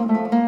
Música